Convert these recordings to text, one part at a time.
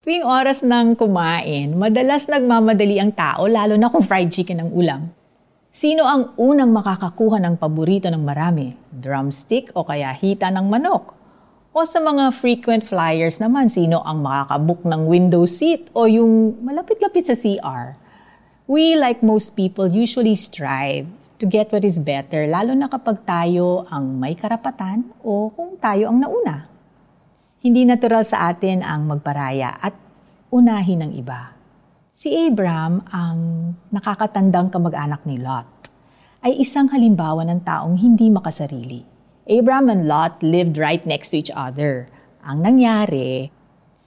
Tuwing oras ng kumain, madalas nagmamadali ang tao lalo na kung fried chicken ang ulam. Sino ang unang makakakuha ng paborito ng marami? Drumstick o kaya hita ng manok? O sa mga frequent flyers naman, sino ang makakabook ng window seat o yung malapit-lapit sa CR? We, like most people, usually strive to get what is better, lalo na kapag tayo ang may karapatan o kung tayo ang nauna. Hindi natural sa atin ang magparaya at unahin ng iba. Si Abram, ang nakakatandang kamag-anak ni Lot, ay isang halimbawa ng taong hindi makasarili. Abram and Lot lived right next to each other. Ang nangyari,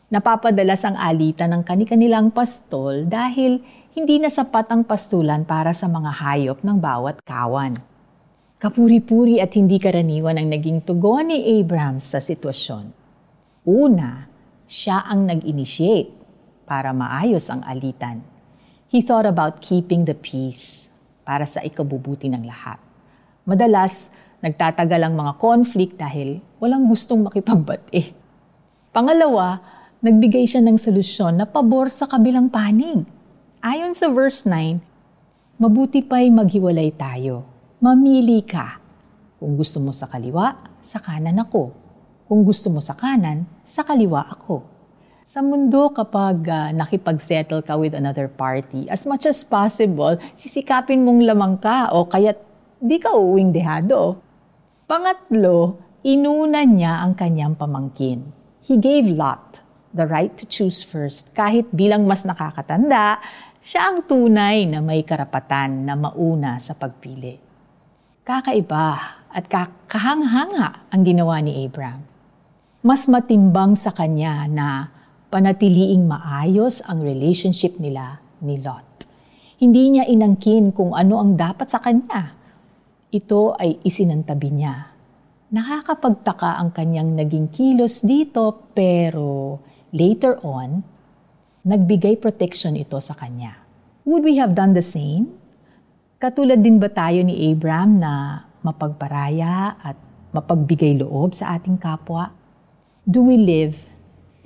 napapadalas ang alitan ng kani-kanilang pastol dahil hindi na sapat ang pastulan para sa mga hayop ng bawat kawan. Kapuri-puri at hindi karaniwan ang naging tugon ni Abram sa sitwasyon. Una, siya ang nag-initiate para maayos ang alitan. He thought about keeping the peace para sa ikabubuti ng lahat. Madalas, nagtatagal ang mga conflict dahil walang gustong makipagbati. Pangalawa, nagbigay siya ng solusyon na pabor sa kabilang panig. Ayon sa verse 9, mabuti pa'y maghiwalay tayo. Mamili ka. Kung gusto mo sa kaliwa, sa kanan ako kung gusto mo sa kanan, sa kaliwa ako. Sa mundo, kapag uh, nakipag-settle ka with another party, as much as possible, sisikapin mong lamang ka o kaya di ka uuwing dehado. Pangatlo, inuna niya ang kanyang pamangkin. He gave Lot the right to choose first kahit bilang mas nakakatanda, siya ang tunay na may karapatan na mauna sa pagpili. Kakaiba at kahanghanga ang ginawa ni Abraham mas matimbang sa kanya na panatiliing maayos ang relationship nila ni Lot. Hindi niya inangkin kung ano ang dapat sa kanya. Ito ay isinantabi niya. Nakakapagtaka ang kanyang naging kilos dito pero later on, nagbigay protection ito sa kanya. Would we have done the same? Katulad din ba tayo ni Abraham na mapagparaya at mapagbigay loob sa ating kapwa? Do we live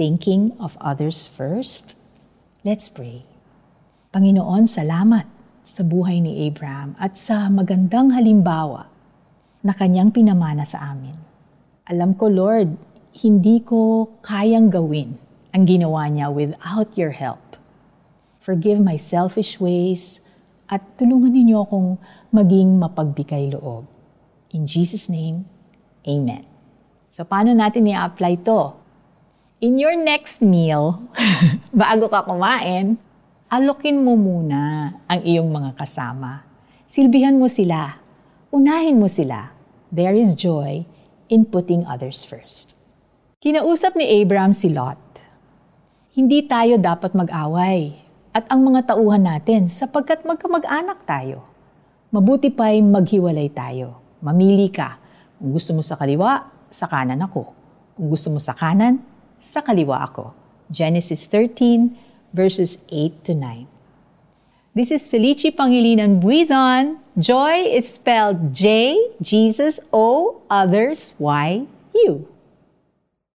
thinking of others first? Let's pray. Panginoon, salamat sa buhay ni Abraham at sa magandang halimbawa na kanyang pinamana sa amin. Alam ko, Lord, hindi ko kayang gawin ang ginawa niya without your help. Forgive my selfish ways at tulungan ninyo akong maging mapagbigay loob. In Jesus' name, Amen. So, paano natin i-apply to? In your next meal, bago ka kumain, alokin mo muna ang iyong mga kasama. Silbihan mo sila. Unahin mo sila. There is joy in putting others first. Kinausap ni Abraham si Lot. Hindi tayo dapat mag-away at ang mga tauhan natin sapagkat magkamag-anak tayo. Mabuti pa'y maghiwalay tayo. Mamili ka. Kung gusto mo sa kaliwa, sa kanan ako. Kung gusto mo sa kanan, sa kaliwa ako. Genesis 13, verses 8 to 9. This is Felici Pangilinan Buizon. Joy is spelled J, Jesus, O, others, Y, U.